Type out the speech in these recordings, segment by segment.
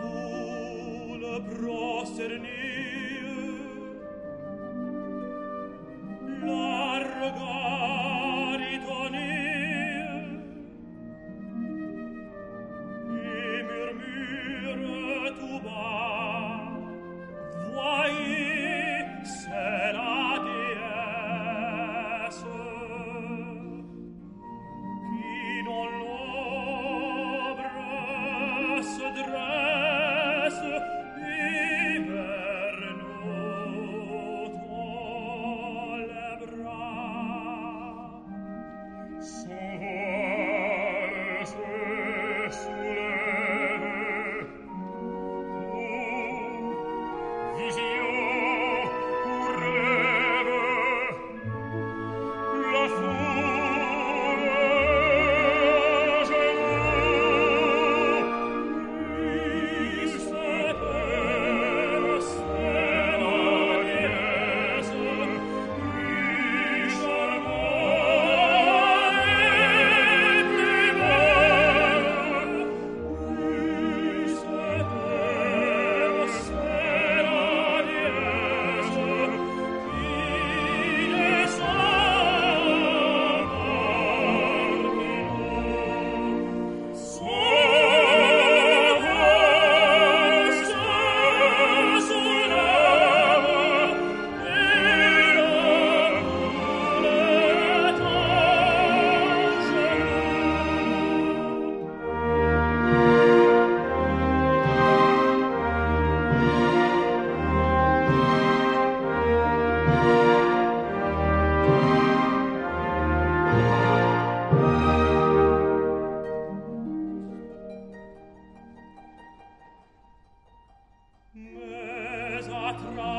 vole prosterni Mes attra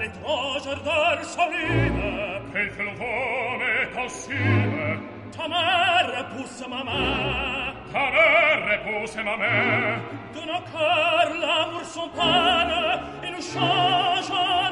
Letroger dar saline Pelfelovone tassine Tamer pus mame Tamer ma mame D'un au cœur l'amour son pane Et nous change